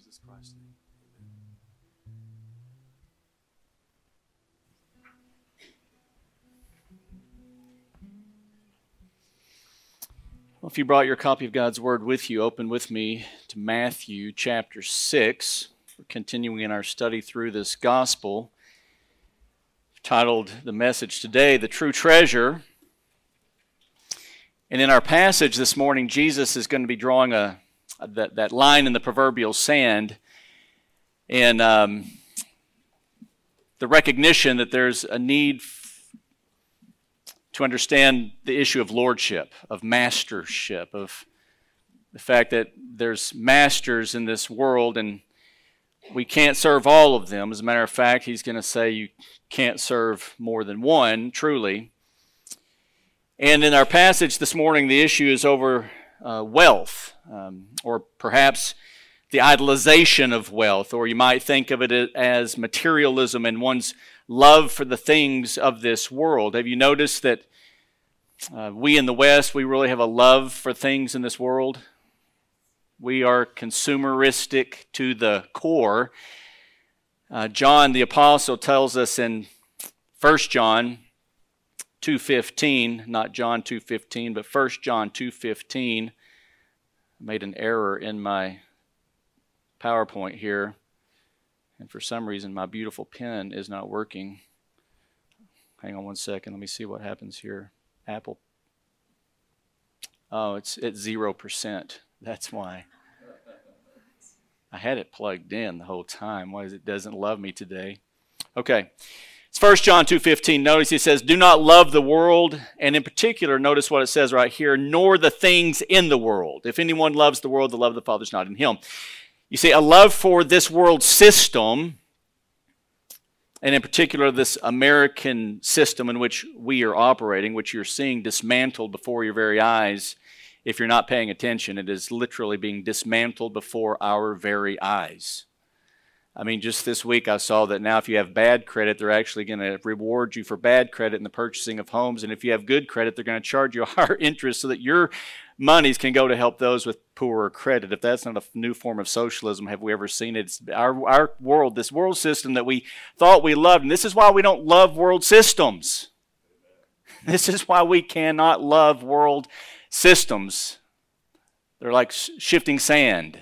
Jesus Christ's name. Well, if you brought your copy of God's Word with you, open with me to Matthew chapter 6. We're continuing in our study through this gospel. titled the message today, The True Treasure. And in our passage this morning, Jesus is going to be drawing a, a that, that line in the proverbial sand and um, the recognition that there's a need to understand the issue of lordship, of mastership, of the fact that there's masters in this world and we can't serve all of them. As a matter of fact, he's going to say you can't serve more than one, truly. And in our passage this morning, the issue is over uh, wealth, um, or perhaps the idolization of wealth, or you might think of it as materialism and one's love for the things of this world. Have you noticed that uh, we in the West, we really have a love for things in this world? We are consumeristic to the core. Uh, John the apostle tells us in 1 John 2:15, not John 2:15, but 1 John 2:15. I made an error in my PowerPoint here. And for some reason, my beautiful pen is not working. Hang on one second. Let me see what happens here. Apple. Oh, it's at 0%. That's why. I had it plugged in the whole time. Why is it doesn't love me today? Okay. It's 1 John 2.15. Notice he says, Do not love the world. And in particular, notice what it says right here, nor the things in the world. If anyone loves the world, the love of the Father is not in him. You see, a love for this world system, and in particular, this American system in which we are operating, which you're seeing dismantled before your very eyes. If you're not paying attention, it is literally being dismantled before our very eyes. I mean, just this week I saw that now if you have bad credit, they're actually going to reward you for bad credit in the purchasing of homes. And if you have good credit, they're going to charge you a higher interest so that your monies can go to help those with poorer credit. If that's not a new form of socialism, have we ever seen it? It's our, our world, this world system that we thought we loved. And this is why we don't love world systems. This is why we cannot love world systems. They're like shifting sand.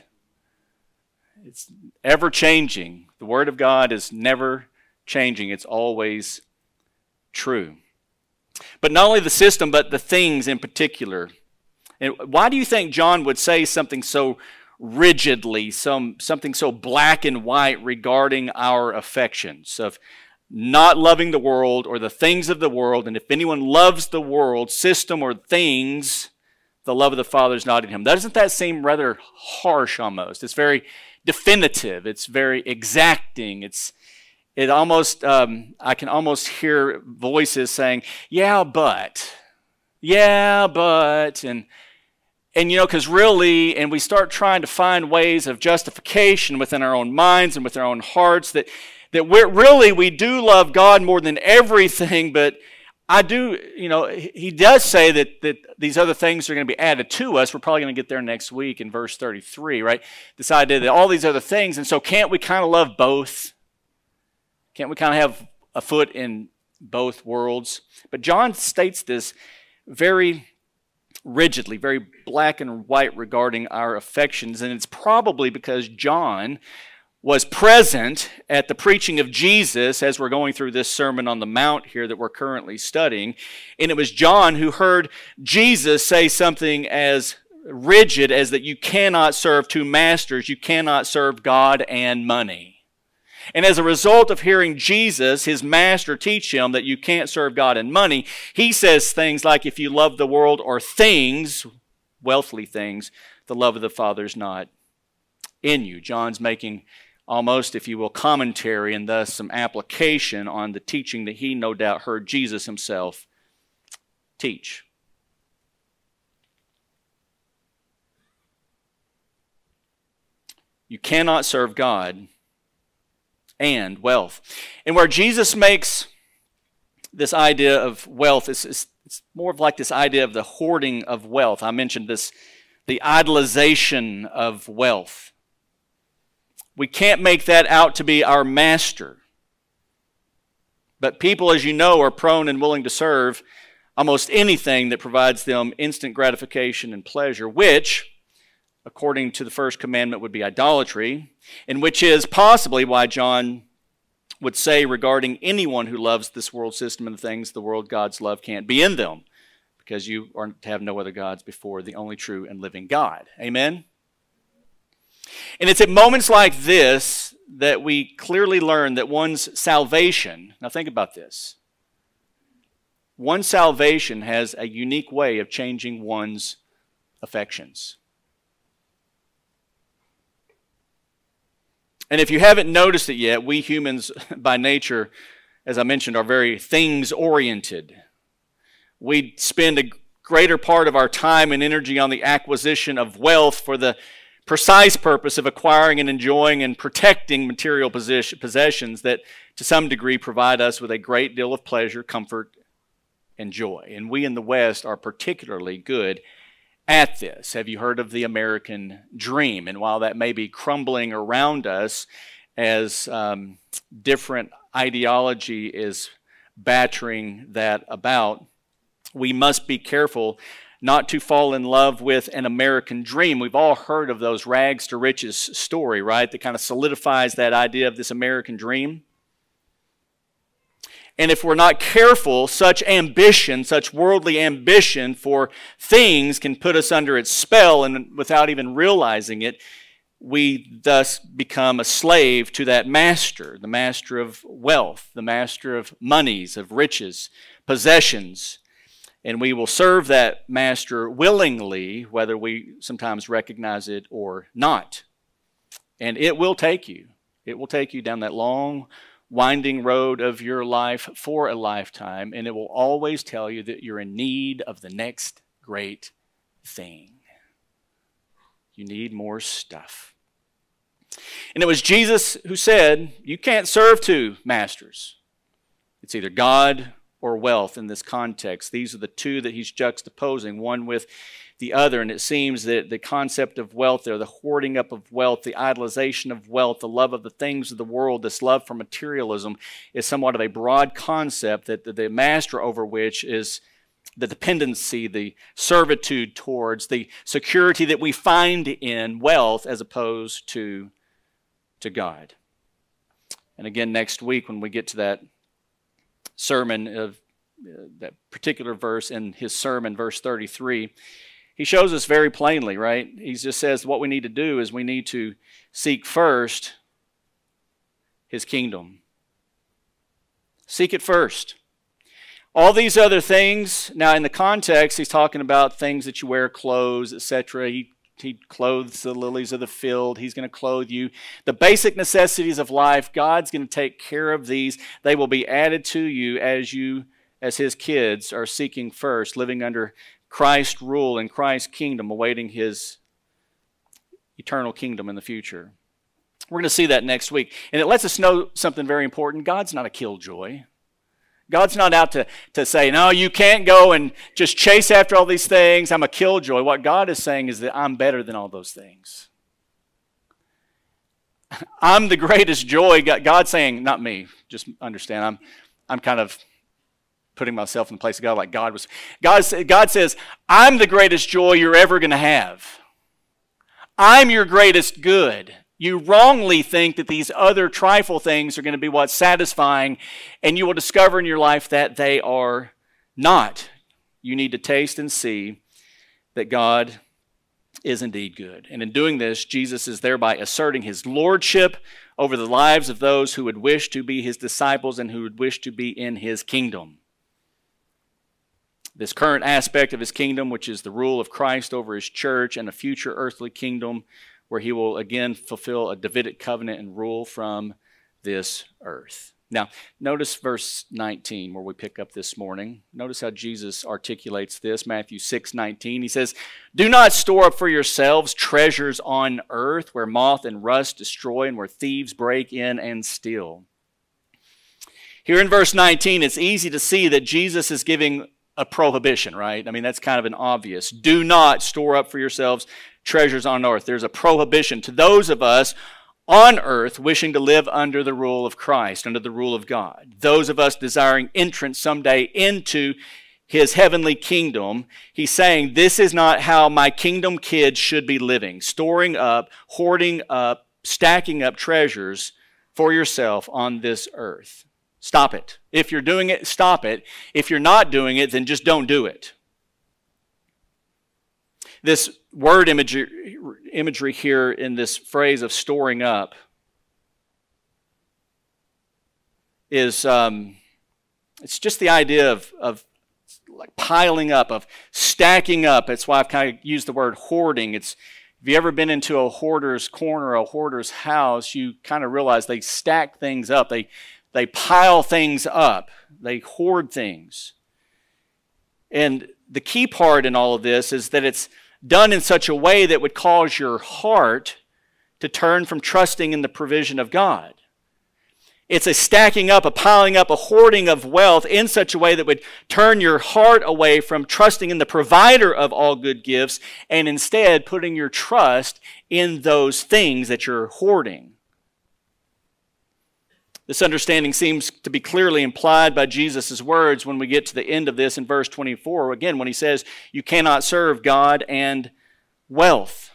It's ever changing. The Word of God is never changing, it's always true. But not only the system, but the things in particular and why do you think John would say something so rigidly, some, something so black and white regarding our affections of not loving the world or the things of the world? And if anyone loves the world, system, or things, the love of the Father is not in him. Doesn't that seem rather harsh almost? It's very definitive, it's very exacting, it's it almost um, i can almost hear voices saying yeah but yeah but and and you know, because really, and we start trying to find ways of justification within our own minds and with our own hearts that that we're really we do love God more than everything, but I do, you know, he does say that, that these other things are going to be added to us. We're probably going to get there next week in verse 33, right? This idea that all these other things, and so can't we kind of love both? Can't we kind of have a foot in both worlds? But John states this very rigidly, very black and white regarding our affections. And it's probably because John was present at the preaching of Jesus as we're going through this Sermon on the Mount here that we're currently studying. And it was John who heard Jesus say something as rigid as that you cannot serve two masters, you cannot serve God and money. And as a result of hearing Jesus, his master, teach him that you can't serve God and money, he says things like, if you love the world or things, wealthly things, the love of the Father is not in you. John's making almost, if you will, commentary and thus some application on the teaching that he no doubt heard Jesus himself teach. You cannot serve God and wealth. And where Jesus makes this idea of wealth, it's, it's, it's more of like this idea of the hoarding of wealth. I mentioned this, the idolization of wealth. We can't make that out to be our master. But people, as you know, are prone and willing to serve almost anything that provides them instant gratification and pleasure, which, according to the first commandment, would be idolatry, and which is possibly why John would say regarding anyone who loves this world system and the things the world God's love can't be in them, because you are to have no other gods before the only true and living God. Amen? And it's at moments like this that we clearly learn that one's salvation, now think about this, one's salvation has a unique way of changing one's affections. And if you haven't noticed it yet, we humans by nature, as I mentioned, are very things oriented. We spend a greater part of our time and energy on the acquisition of wealth for the precise purpose of acquiring and enjoying and protecting material possessions that to some degree provide us with a great deal of pleasure, comfort, and joy. And we in the West are particularly good at this. Have you heard of the American dream? And while that may be crumbling around us as um, different ideology is battering that about, we must be careful not to fall in love with an American dream. We've all heard of those rags to riches story, right? That kind of solidifies that idea of this American dream. And if we're not careful, such ambition, such worldly ambition for things can put us under its spell, and without even realizing it, we thus become a slave to that master, the master of wealth, the master of monies, of riches, possessions. And we will serve that master willingly, whether we sometimes recognize it or not. And it will take you. It will take you down that long, winding road of your life for a lifetime, and it will always tell you that you're in need of the next great thing. You need more stuff. And it was Jesus who said, You can't serve two masters. It's either God or wealth in this context. These are the two that he's juxtaposing, one with the other. And it seems that the concept of wealth there, the hoarding up of wealth, the idolization of wealth, the love of the things of the world, this love for materialism is somewhat of a broad concept that the master over which is the dependency, the servitude towards, the security that we find in wealth as opposed to, to God. And again, next week when we get to that sermon of uh, that particular verse in his sermon, verse 33, he shows us very plainly, right? He just says what we need to do is we need to seek first his kingdom. Seek it first. All these other things, now in the context, he's talking about things that you wear, clothes, etc. He, he clothes the lilies of the field. He's going to clothe you. The basic necessities of life, God's going to take care of these. They will be added to you as you, as his kids, are seeking first, living under Christ rule and Christ's kingdom, awaiting his eternal kingdom in the future. We're going to see that next week. And it lets us know something very important. God's not a killjoy. God's not out to, to say, no, you can't go and just chase after all these things. I'm a killjoy. What God is saying is that I'm better than all those things. I'm the greatest joy. God's saying, not me, just understand. I'm, I'm kind of putting myself in the place of God like God was. God, God says, I'm the greatest joy you're ever going to have. I'm your greatest good. You wrongly think that these other trifle things are going to be what's satisfying, and you will discover in your life that they are not. You need to taste and see that God is indeed good. And in doing this, Jesus is thereby asserting his lordship over the lives of those who would wish to be his disciples and who would wish to be in his kingdom this current aspect of his kingdom, which is the rule of Christ over his church, and a future earthly kingdom where he will again fulfill a Davidic covenant and rule from this earth. Now, notice verse 19 where we pick up this morning. Notice how Jesus articulates this. Matthew 6 19. He says, Do not store up for yourselves treasures on earth where moth and rust destroy and where thieves break in and steal. Here in verse 19, it's easy to see that Jesus is giving a prohibition, right? I mean, that's kind of an obvious. Do not store up for yourselves treasures on earth. There's a prohibition to those of us on earth wishing to live under the rule of Christ, under the rule of God. Those of us desiring entrance someday into his heavenly kingdom, he's saying, This is not how my kingdom kids should be living, storing up, hoarding up, stacking up treasures for yourself on this earth. Stop it. If you're doing it, stop it. If you're not doing it, then just don't do it. This word imagery, imagery here in this phrase of storing up is um, it's just the idea of, of like piling up, of stacking up. That's why I've kind of used the word hoarding. It's if you ever been into a hoarder's corner, a hoarder's house, you kind of realize they stack things up. They they pile things up. They hoard things. And the key part in all of this is that it's done in such a way that would cause your heart to turn from trusting in the provision of God. It's a stacking up, a piling up, a hoarding of wealth in such a way that would turn your heart away from trusting in the provider of all good gifts and instead putting your trust in those things that you're hoarding. This understanding seems to be clearly implied by Jesus' words when we get to the end of this in verse 24. Again, when he says, You cannot serve God and wealth.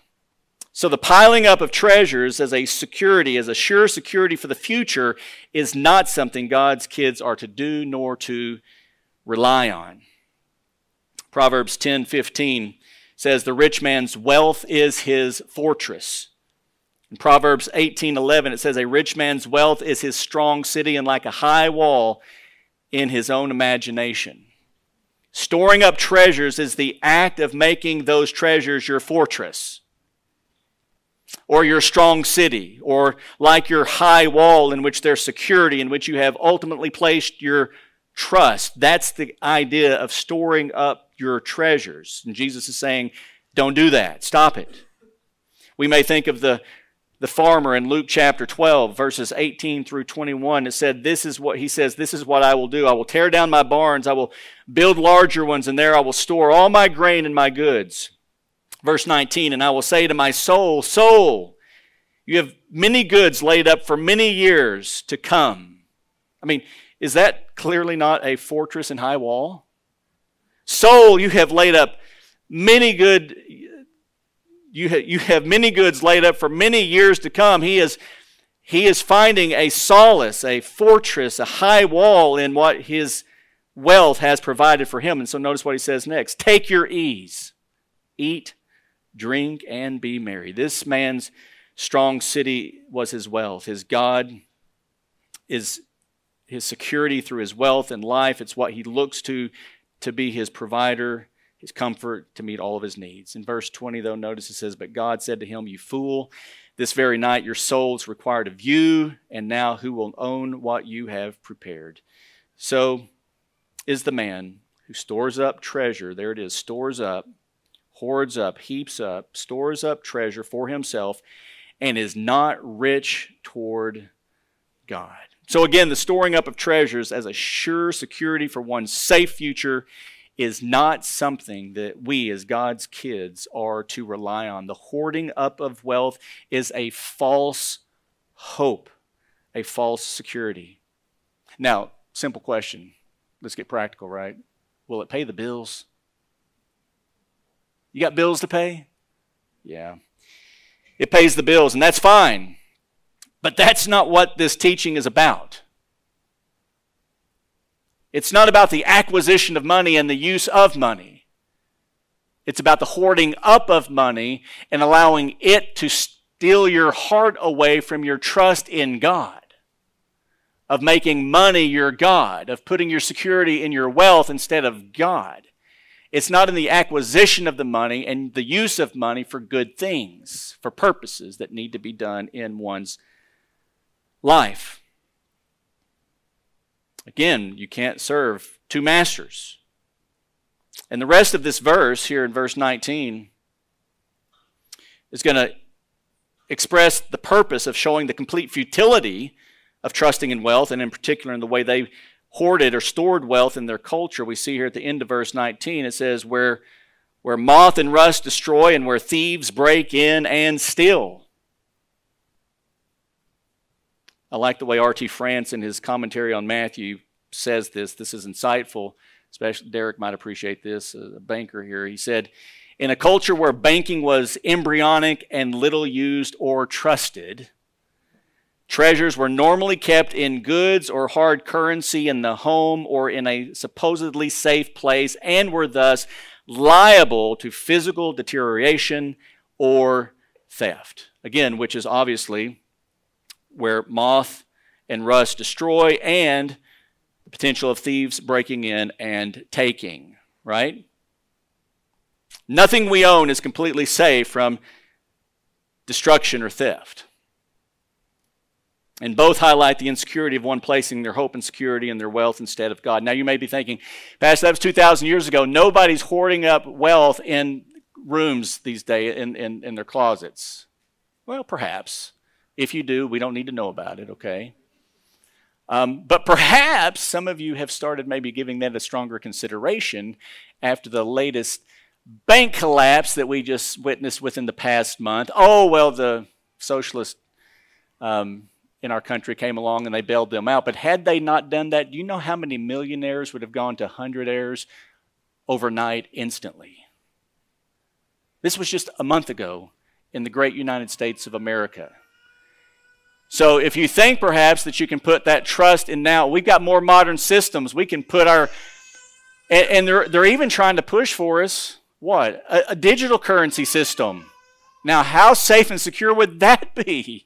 So the piling up of treasures as a security, as a sure security for the future, is not something God's kids are to do nor to rely on. Proverbs 10 15 says, The rich man's wealth is his fortress. In Proverbs 18:11 it says a rich man's wealth is his strong city and like a high wall in his own imagination. Storing up treasures is the act of making those treasures your fortress or your strong city or like your high wall in which there's security in which you have ultimately placed your trust. That's the idea of storing up your treasures. And Jesus is saying, don't do that. Stop it. We may think of the the farmer in Luke chapter 12, verses 18 through 21. It said, This is what he says, This is what I will do. I will tear down my barns, I will build larger ones, and there I will store all my grain and my goods. Verse 19, and I will say to my soul, Soul, you have many goods laid up for many years to come. I mean, is that clearly not a fortress and high wall? Soul, you have laid up many good you, ha- you have many goods laid up for many years to come. He is, he is finding a solace, a fortress, a high wall in what his wealth has provided for him. And so notice what he says next Take your ease, eat, drink, and be merry. This man's strong city was his wealth. His God is his security through his wealth and life. It's what he looks to to be his provider his comfort to meet all of his needs. In verse 20, though, notice it says, But God said to him, You fool, this very night your soul is required of you, and now who will own what you have prepared? So is the man who stores up treasure, there it is, stores up, hoards up, heaps up, stores up treasure for himself, and is not rich toward God. So again, the storing up of treasures as a sure security for one's safe future is not something that we as God's kids are to rely on. The hoarding up of wealth is a false hope, a false security. Now, simple question. Let's get practical, right? Will it pay the bills? You got bills to pay? Yeah. It pays the bills, and that's fine. But that's not what this teaching is about. It's not about the acquisition of money and the use of money. It's about the hoarding up of money and allowing it to steal your heart away from your trust in God, of making money your God, of putting your security in your wealth instead of God. It's not in the acquisition of the money and the use of money for good things, for purposes that need to be done in one's life. Again, you can't serve two masters. And the rest of this verse here in verse 19 is going to express the purpose of showing the complete futility of trusting in wealth, and in particular in the way they hoarded or stored wealth in their culture. We see here at the end of verse 19, it says, Where, where moth and rust destroy, and where thieves break in and steal. I like the way R.T. France in his commentary on Matthew says this. This is insightful. Especially Derek might appreciate this, a banker here. He said, In a culture where banking was embryonic and little used or trusted, treasures were normally kept in goods or hard currency in the home or in a supposedly safe place and were thus liable to physical deterioration or theft. Again, which is obviously where moth and rust destroy and the potential of thieves breaking in and taking, right? Nothing we own is completely safe from destruction or theft. And both highlight the insecurity of one placing their hope and security in their wealth instead of God. Now, you may be thinking, Pastor, that was 2,000 years ago. Nobody's hoarding up wealth in rooms these days in, in, in their closets. Well, perhaps. If you do, we don't need to know about it, okay? Um, but perhaps some of you have started maybe giving that a stronger consideration after the latest bank collapse that we just witnessed within the past month. Oh, well, the socialist um, in our country came along and they bailed them out. But had they not done that, do you know how many millionaires would have gone to hundred hundredaires overnight instantly? This was just a month ago in the great United States of America. So if you think perhaps that you can put that trust in now, we've got more modern systems. We can put our, and, and they're, they're even trying to push for us what? A, a digital currency system. Now, how safe and secure would that be?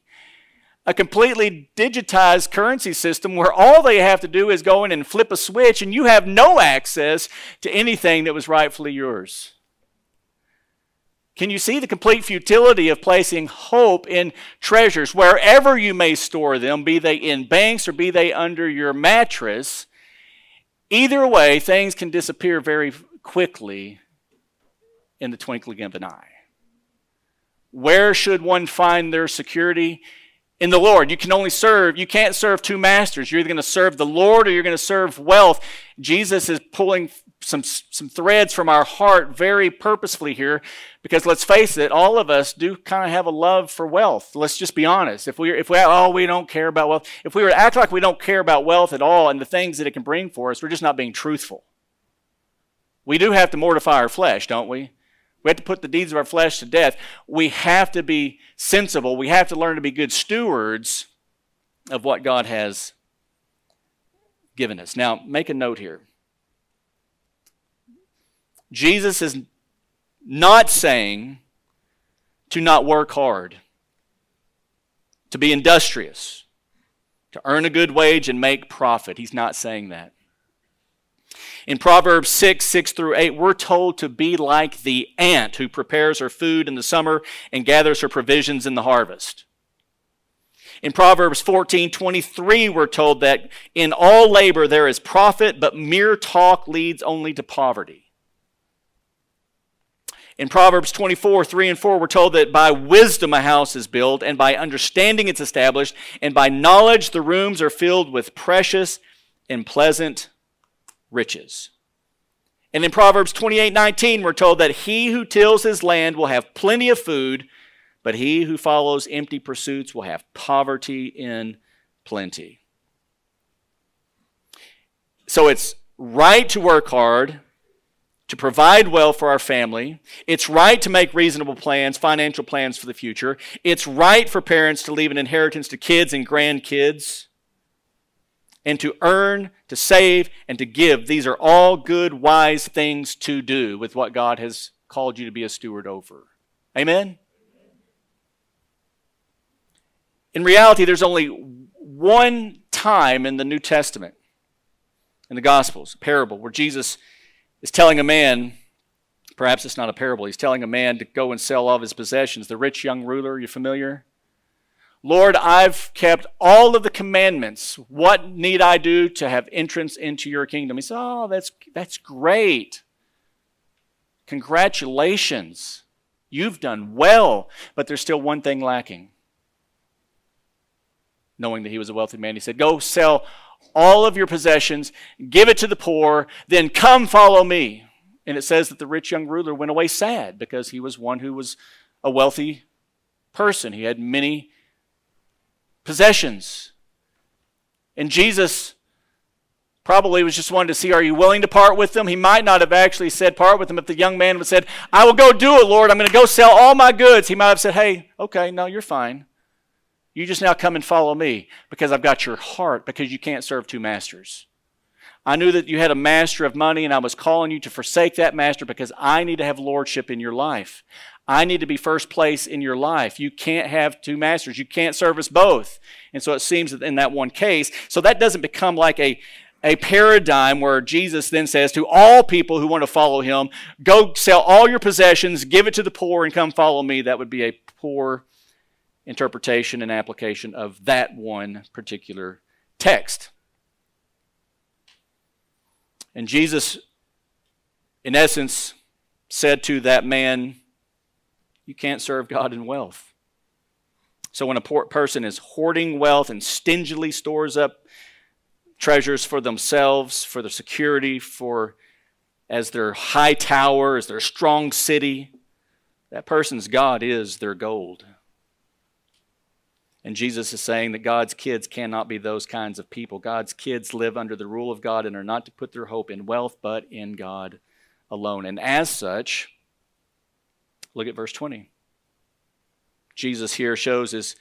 a completely digitized currency system where all they have to do is go in and flip a switch and you have no access to anything that was rightfully yours. Can you see the complete futility of placing hope in treasures wherever you may store them, be they in banks or be they under your mattress? Either way, things can disappear very quickly in the twinkling of an eye. Where should one find their security? In the Lord. You can only serve, you can't serve two masters. You're either going to serve the Lord or you're going to serve wealth. Jesus is pulling some, some threads from our heart very purposefully here because let's face it, all of us do kind of have a love for wealth. Let's just be honest. If we, if we, oh, we don't care about wealth, if we were to act like we don't care about wealth at all and the things that it can bring for us, we're just not being truthful. We do have to mortify our flesh, don't we? We have to put the deeds of our flesh to death. We have to be sensible. We have to learn to be good stewards of what God has given us. Now, make a note here. Jesus is not saying to not work hard, to be industrious, to earn a good wage and make profit. He's not saying that. In Proverbs 6, 6 through 8, we're told to be like the ant who prepares her food in the summer and gathers her provisions in the harvest. In Proverbs 14, 23, we're told that in all labor there is profit, but mere talk leads only to poverty. In Proverbs 24, 3 and 4, we're told that by wisdom a house is built, and by understanding it's established, and by knowledge the rooms are filled with precious and pleasant riches. And in Proverbs 28, 19, we're told that he who tills his land will have plenty of food, but he who follows empty pursuits will have poverty in plenty. So it's right to work hard, to provide well for our family. It's right to make reasonable plans, financial plans for the future. It's right for parents to leave an inheritance to kids and grandkids. And to earn, to save, and to give. These are all good, wise things to do with what God has called you to be a steward over. Amen? In reality, there's only one time in the New Testament, in the Gospels, a parable, where Jesus is telling a man, perhaps it's not a parable, he's telling a man to go and sell all of his possessions. The rich young ruler, you familiar? Lord, I've kept all of the commandments. What need I do to have entrance into your kingdom? He said, Oh, that's, that's great. Congratulations. You've done well. But there's still one thing lacking. Knowing that he was a wealthy man, he said, Go sell all of your possessions, give it to the poor, then come follow me. And it says that the rich young ruler went away sad because he was one who was a wealthy person. He had many possessions. And Jesus probably was just wanting to see, are you willing to part with them? He might not have actually said part with them if the young man had said, I will go do it, Lord. I'm going to go sell all my goods. He might have said, hey, okay, no, you're fine. You just now come and follow me because I've got your heart because you can't serve two masters. I knew that you had a master of money, and I was calling you to forsake that master because I need to have lordship in your life. I need to be first place in your life. You can't have two masters. You can't service both. And so it seems that in that one case, so that doesn't become like a, a paradigm where Jesus then says to all people who want to follow him, go sell all your possessions, give it to the poor, and come follow me. That would be a poor interpretation and application of that one particular text. And Jesus, in essence, said to that man, You can't serve God in wealth. So when a poor person is hoarding wealth and stingily stores up treasures for themselves, for their security, for as their high tower, as their strong city, that person's God is their gold. And Jesus is saying that God's kids cannot be those kinds of people. God's kids live under the rule of God and are not to put their hope in wealth, but in God alone. And as such, look at verse 20. Jesus here shows his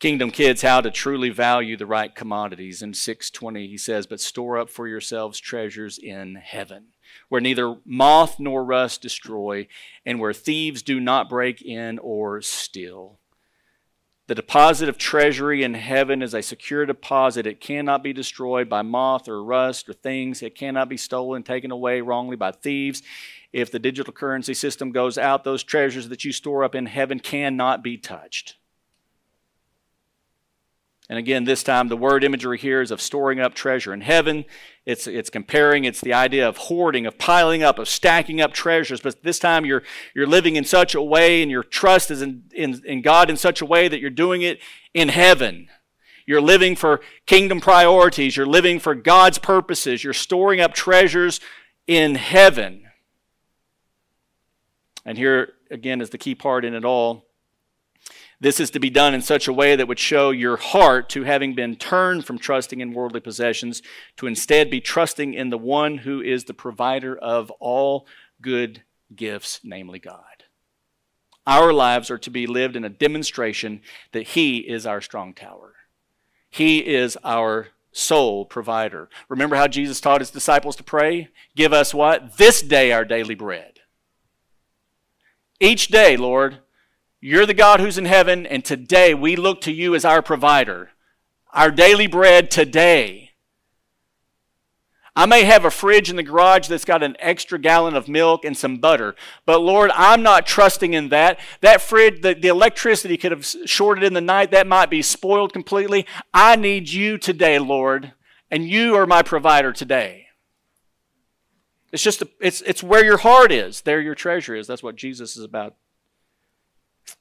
kingdom kids how to truly value the right commodities. In 620, he says, But store up for yourselves treasures in heaven, where neither moth nor rust destroy, and where thieves do not break in or steal. The deposit of treasury in heaven is a secure deposit. It cannot be destroyed by moth or rust or things. It cannot be stolen, taken away wrongly by thieves. If the digital currency system goes out, those treasures that you store up in heaven cannot be touched. And again, this time the word imagery here is of storing up treasure in heaven. It's, it's comparing, it's the idea of hoarding, of piling up, of stacking up treasures. But this time you're, you're living in such a way and your trust is in, in, in God in such a way that you're doing it in heaven. You're living for kingdom priorities. You're living for God's purposes. You're storing up treasures in heaven. And here again is the key part in it all. This is to be done in such a way that would show your heart to having been turned from trusting in worldly possessions to instead be trusting in the one who is the provider of all good gifts, namely God. Our lives are to be lived in a demonstration that He is our strong tower. He is our sole provider. Remember how Jesus taught His disciples to pray? Give us what? This day our daily bread. Each day, Lord, you're the God who's in heaven, and today we look to you as our provider, our daily bread today. I may have a fridge in the garage that's got an extra gallon of milk and some butter, but Lord, I'm not trusting in that. That fridge, the, the electricity could have shorted in the night, that might be spoiled completely. I need you today, Lord, and you are my provider today. It's just, a, it's, it's where your heart is, there your treasure is. That's what Jesus is about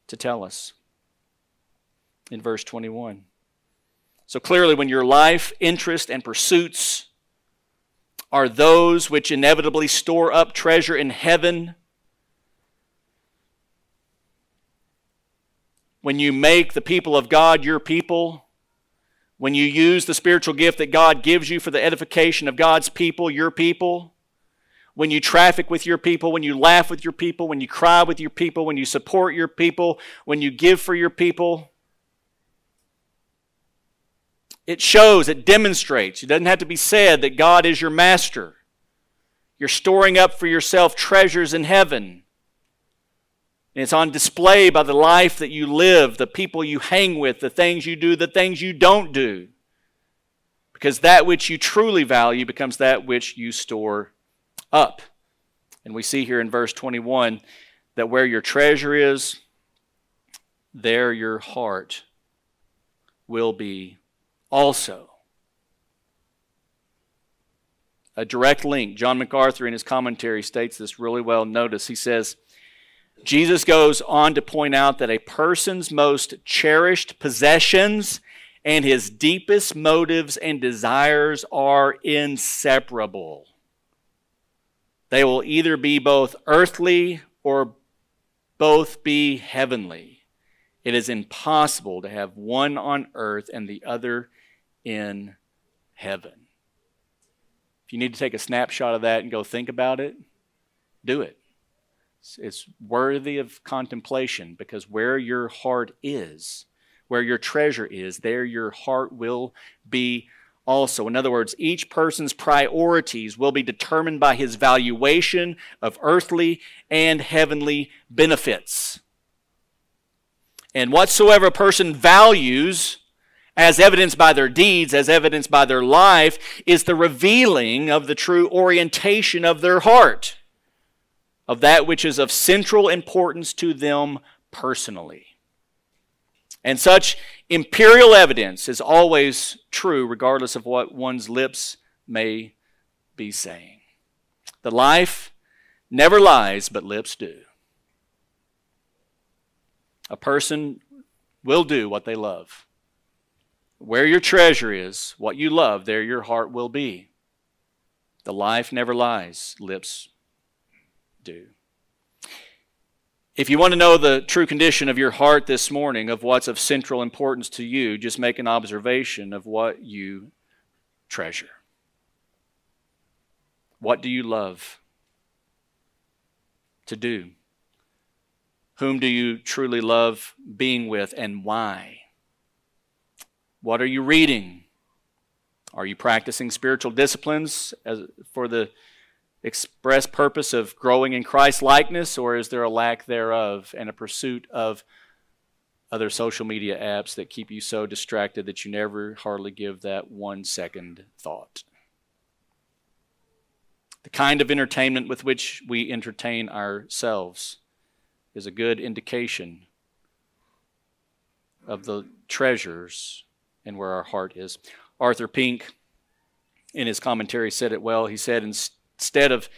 to tell us in verse 21. So clearly, when your life, interest, and pursuits are those which inevitably store up treasure in heaven, when you make the people of God your people, when you use the spiritual gift that God gives you for the edification of God's people, your people, when you traffic with your people, when you laugh with your people, when you cry with your people, when you support your people, when you give for your people. It shows, it demonstrates. It doesn't have to be said that God is your master. You're storing up for yourself treasures in heaven. And it's on display by the life that you live, the people you hang with, the things you do, the things you don't do. Because that which you truly value becomes that which you store up. And we see here in verse 21 that where your treasure is, there your heart will be also. A direct link. John MacArthur in his commentary states this really well. Notice he says, Jesus goes on to point out that a person's most cherished possessions and his deepest motives and desires are inseparable. They will either be both earthly or both be heavenly. It is impossible to have one on earth and the other in heaven. If you need to take a snapshot of that and go think about it, do it. It's worthy of contemplation because where your heart is, where your treasure is, there your heart will be also. In other words, each person's priorities will be determined by his valuation of earthly and heavenly benefits. And whatsoever a person values, as evidenced by their deeds, as evidenced by their life, is the revealing of the true orientation of their heart of that which is of central importance to them personally. And such empirical evidence is always true, regardless of what one's lips may be saying. The life never lies, but lips do. A person will do what they love. Where your treasure is, what you love, there your heart will be. The life never lies, lips do. If you want to know the true condition of your heart this morning, of what's of central importance to you, just make an observation of what you treasure. What do you love to do? Whom do you truly love being with and why? What are you reading? Are you practicing spiritual disciplines as, for the express purpose of growing in Christ likeness, or is there a lack thereof and a pursuit of other social media apps that keep you so distracted that you never hardly give that one second thought? The kind of entertainment with which we entertain ourselves is a good indication of the treasures and where our heart is. Arthur Pink, in his commentary, said it well. He said, Instead of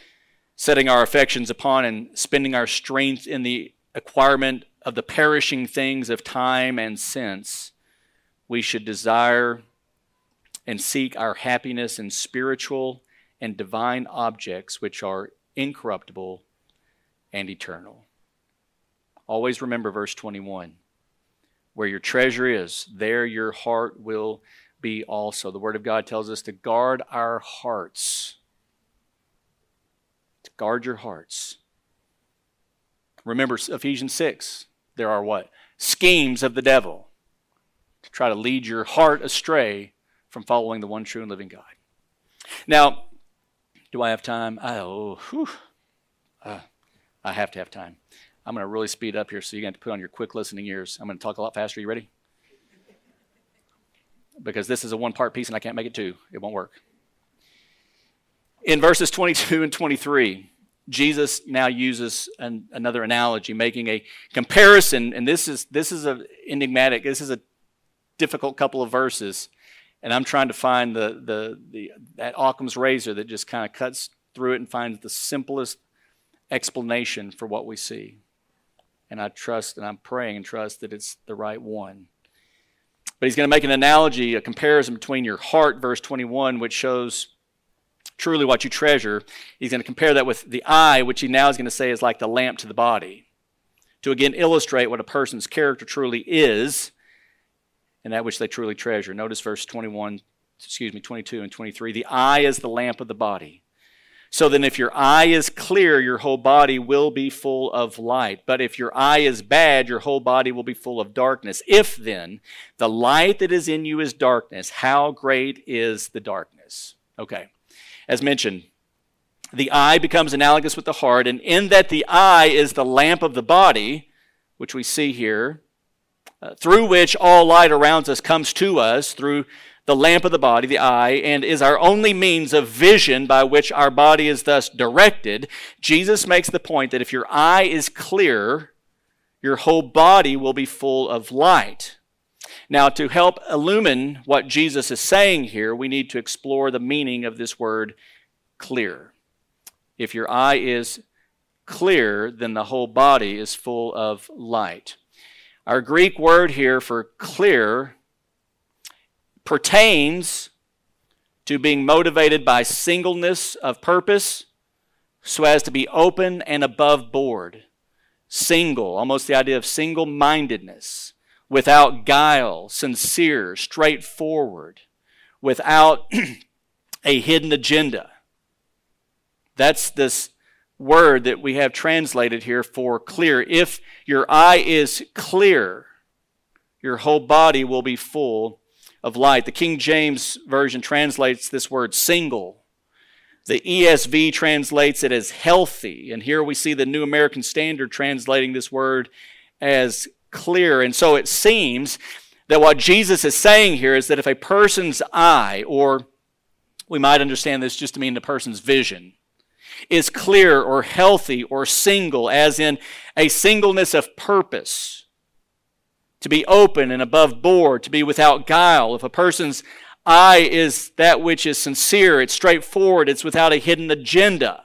setting our affections upon and spending our strength in the acquirement of the perishing things of time and sense, we should desire and seek our happiness in spiritual and divine objects which are incorruptible and eternal. Always remember verse 21. Where your treasure is, there your heart will be also. The Word of God tells us to guard our hearts Guard your hearts. Remember Ephesians 6. There are what? Schemes of the devil to try to lead your heart astray from following the one true and living God. Now, do I have time? I, Oh, whew. Uh, I have to have time. I'm going to really speed up here so you're going to put on your quick listening ears. I'm going to talk a lot faster. You ready? Because this is a one part piece and I can't make it two. It won't work. In verses 22 and 23, Jesus now uses an, another analogy, making a comparison, and this is this is a enigmatic. This is a difficult couple of verses, and I'm trying to find the the, the that Occam's razor that just kind of cuts through it and finds the simplest explanation for what we see. And I trust and I'm praying and trust that it's the right one. But he's going to make an analogy, a comparison between your heart, verse 21, which shows truly what you treasure. He's going to compare that with the eye, which he now is going to say is like the lamp to the body, to again illustrate what a person's character truly is and that which they truly treasure. Notice verse 21, excuse me, 22 and 23. The eye is the lamp of the body. So then, if your eye is clear, your whole body will be full of light. But if your eye is bad, your whole body will be full of darkness. If then the light that is in you is darkness, how great is the darkness? Okay. As mentioned, the eye becomes analogous with the heart, and in that the eye is the lamp of the body, which we see here, uh, through which all light around us comes to us through the lamp of the body, the eye, and is our only means of vision by which our body is thus directed. Jesus makes the point that if your eye is clear, your whole body will be full of light. Now, to help illumine what Jesus is saying here, we need to explore the meaning of this word clear. If your eye is clear, then the whole body is full of light. Our Greek word here for clear pertains to being motivated by singleness of purpose so as to be open and above board. Single, almost the idea of single mindedness without guile, sincere, straightforward, without a hidden agenda. That's this word that we have translated here for clear. If your eye is clear, your whole body will be full of light. The King James Version translates this word single. The ESV translates it as healthy. And here we see the New American Standard translating this word as clear. And so it seems that what Jesus is saying here is that if a person's eye, or we might understand this just to mean the person's vision, is clear or healthy or single, as in a singleness of purpose, to be open and above board, to be without guile. If a person's eye is that which is sincere, it's straightforward, it's without a hidden agenda.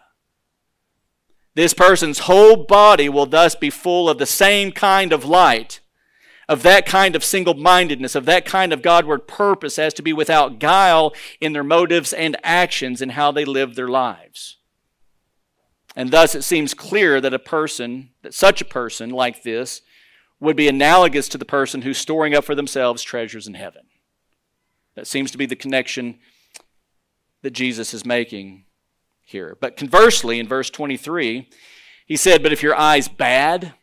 This person's whole body will thus be full of the same kind of light, of that kind of single mindedness, of that kind of Godward purpose as to be without guile in their motives and actions and how they live their lives. And thus it seems clear that a person, that such a person like this, would be analogous to the person who's storing up for themselves treasures in heaven. That seems to be the connection that Jesus is making here. But conversely, in verse 23, he said, But if your eye's bad,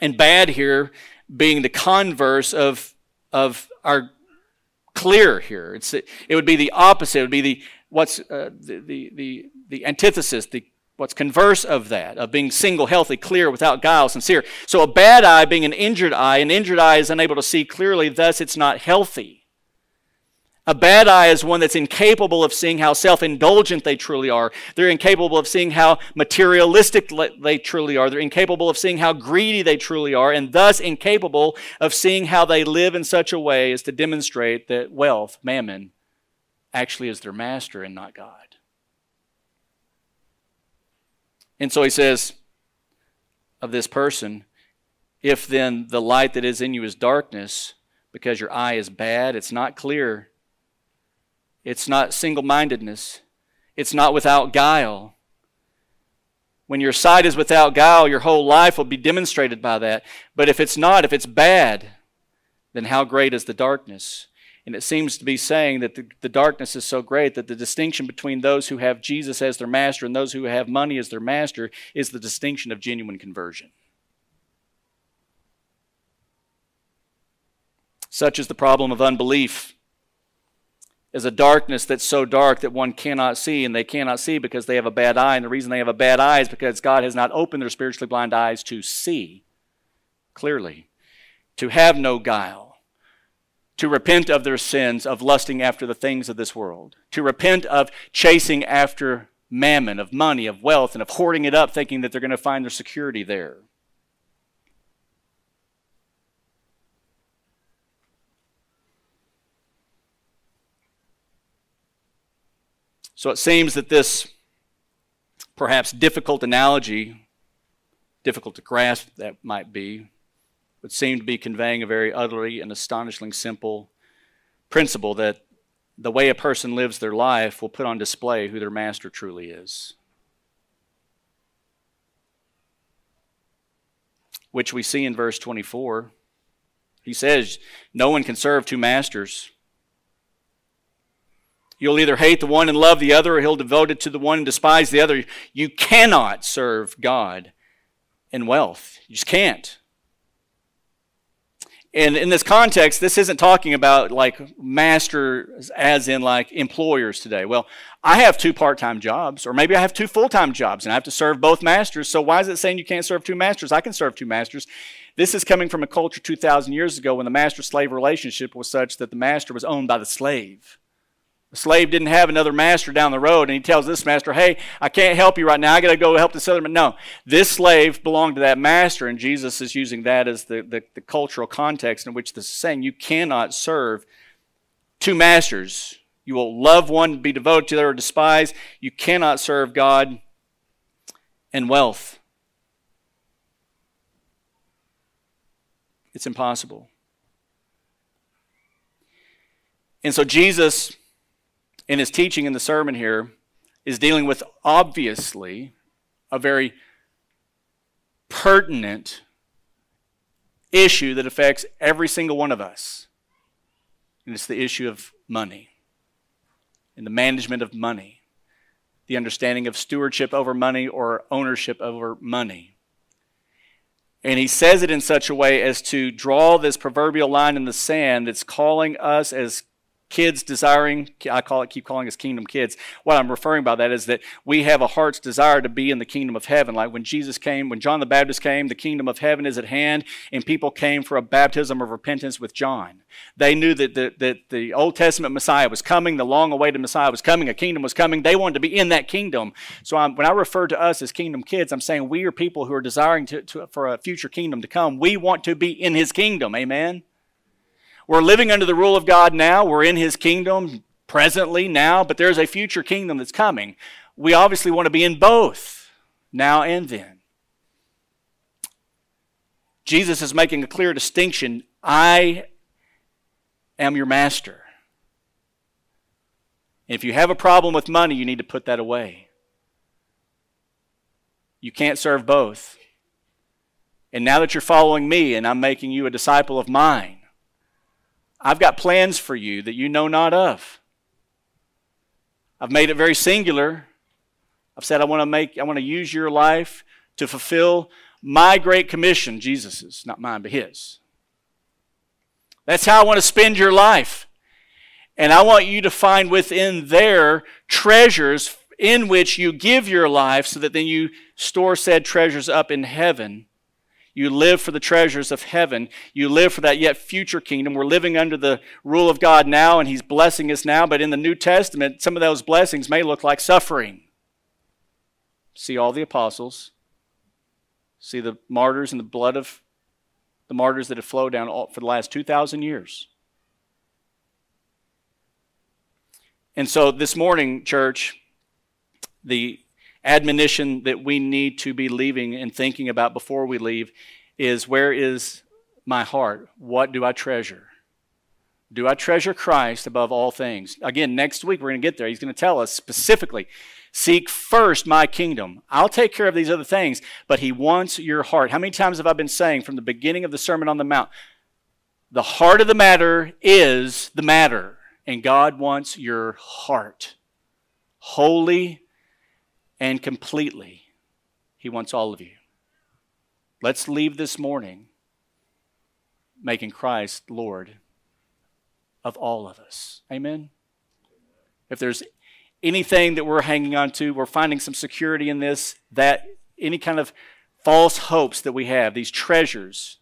and bad here being the converse of, of our clear here. It's, it would be the opposite. It would be the what's uh, the, the, the, the antithesis, the what's converse of that, of being single, healthy, clear, without guile, sincere. So a bad eye being an injured eye, an injured eye is unable to see clearly, thus it's not healthy. A bad eye is one that's incapable of seeing how self indulgent they truly are. They're incapable of seeing how materialistic they truly are. They're incapable of seeing how greedy they truly are, and thus incapable of seeing how they live in such a way as to demonstrate that wealth, mammon, actually is their master and not God. And so he says of this person, if then the light that is in you is darkness, because your eye is bad, it's not clear, it's not single mindedness, it's not without guile. When your sight is without guile, your whole life will be demonstrated by that. But if it's not, if it's bad, then how great is the darkness? And it seems to be saying that the, the darkness is so great that the distinction between those who have Jesus as their master and those who have money as their master is the distinction of genuine conversion. Such is the problem of unbelief. Is a darkness that's so dark that one cannot see, and they cannot see because they have a bad eye. And the reason they have a bad eye is because God has not opened their spiritually blind eyes to see clearly, to have no guile to repent of their sins of lusting after the things of this world, to repent of chasing after mammon, of money, of wealth, and of hoarding it up, thinking that they're going to find their security there. So it seems that this perhaps difficult analogy, difficult to grasp that might be, would seem to be conveying a very utterly and astonishingly simple principle that the way a person lives their life will put on display who their master truly is. Which we see in verse 24. He says, No one can serve two masters. You'll either hate the one and love the other, or he'll devote it to the one and despise the other. You cannot serve God and wealth. You just can't. And in this context, this isn't talking about like masters as in like employers today. Well, I have two part time jobs, or maybe I have two full time jobs, and I have to serve both masters. So why is it saying you can't serve two masters? I can serve two masters. This is coming from a culture 2,000 years ago when the master slave relationship was such that the master was owned by the slave. The slave didn't have another master down the road, and he tells this master, Hey, I can't help you right now. I got to go help this other man. No, this slave belonged to that master, and Jesus is using that as the, the, the cultural context in which this is saying you cannot serve two masters. You will love one, be devoted to the other, or despise. You cannot serve God and wealth. It's impossible. And so Jesus in his teaching in the sermon here is dealing with obviously a very pertinent issue that affects every single one of us. And it's the issue of money. and the management of money, the understanding of stewardship over money or ownership over money. And he says it in such a way as to draw this proverbial line in the sand that's calling us as kids desiring i call it keep calling us kingdom kids. What i'm referring by that is that we have a heart's desire to be in the kingdom of heaven. Like when jesus came when john the baptist came the kingdom of heaven is at hand and people came for a baptism of repentance with john. They knew that the, that the old testament messiah was coming the long awaited messiah was coming a kingdom was coming. They wanted to be in that kingdom. So I'm, when i refer to us as kingdom kids i'm saying we are people who are desiring to, to, for a future kingdom to come. We want to be in his kingdom. Amen we're living under the rule of God now. We're in His kingdom presently now, but there's a future kingdom that's coming. We obviously want to be in both now and then. Jesus is making a clear distinction. I am your master. If you have a problem with money, you need to put that away. You can't serve both. And now that you're following me and I'm making you a disciple of mine, I've got plans for you that you know not of. I've made it very singular. I've said I want to make I want to use your life to fulfill my great commission, Jesus's, not mine, but his. That's how I want to spend your life. And I want you to find within there treasures in which you give your life so that then you store said treasures up in heaven you live for the treasures of heaven. You live for that yet future kingdom. We're living under the rule of God now, and He's blessing us now. But in the New Testament, some of those blessings may look like suffering. See all the apostles, see the martyrs and the blood of the martyrs that have flowed down for the last 2,000 years. And so this morning, church, the admonition that we need to be leaving and thinking about before we leave is where is my heart? What do I treasure? Do I treasure Christ above all things? Again, next week we're going to get there. He's going to tell us specifically seek first my kingdom. I'll take care of these other things, but He wants your heart. How many times have I been saying from the beginning of the Sermon on the Mount? The heart of the matter is the matter, and God wants your heart. Wholly and completely. He wants all of you. Let's leave this morning making Christ Lord of all of us. Amen? If there's anything that we're hanging on to, we're finding some security in this, that any kind of false hopes that we have, these treasures,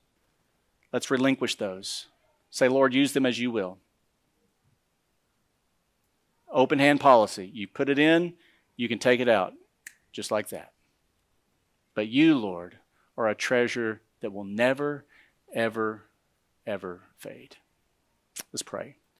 let's relinquish those. Say, Lord, use them as you will. Open hand policy. You put it in, you can take it out just like that. But you, Lord, are a treasure that will never, ever, ever fade. Let's pray.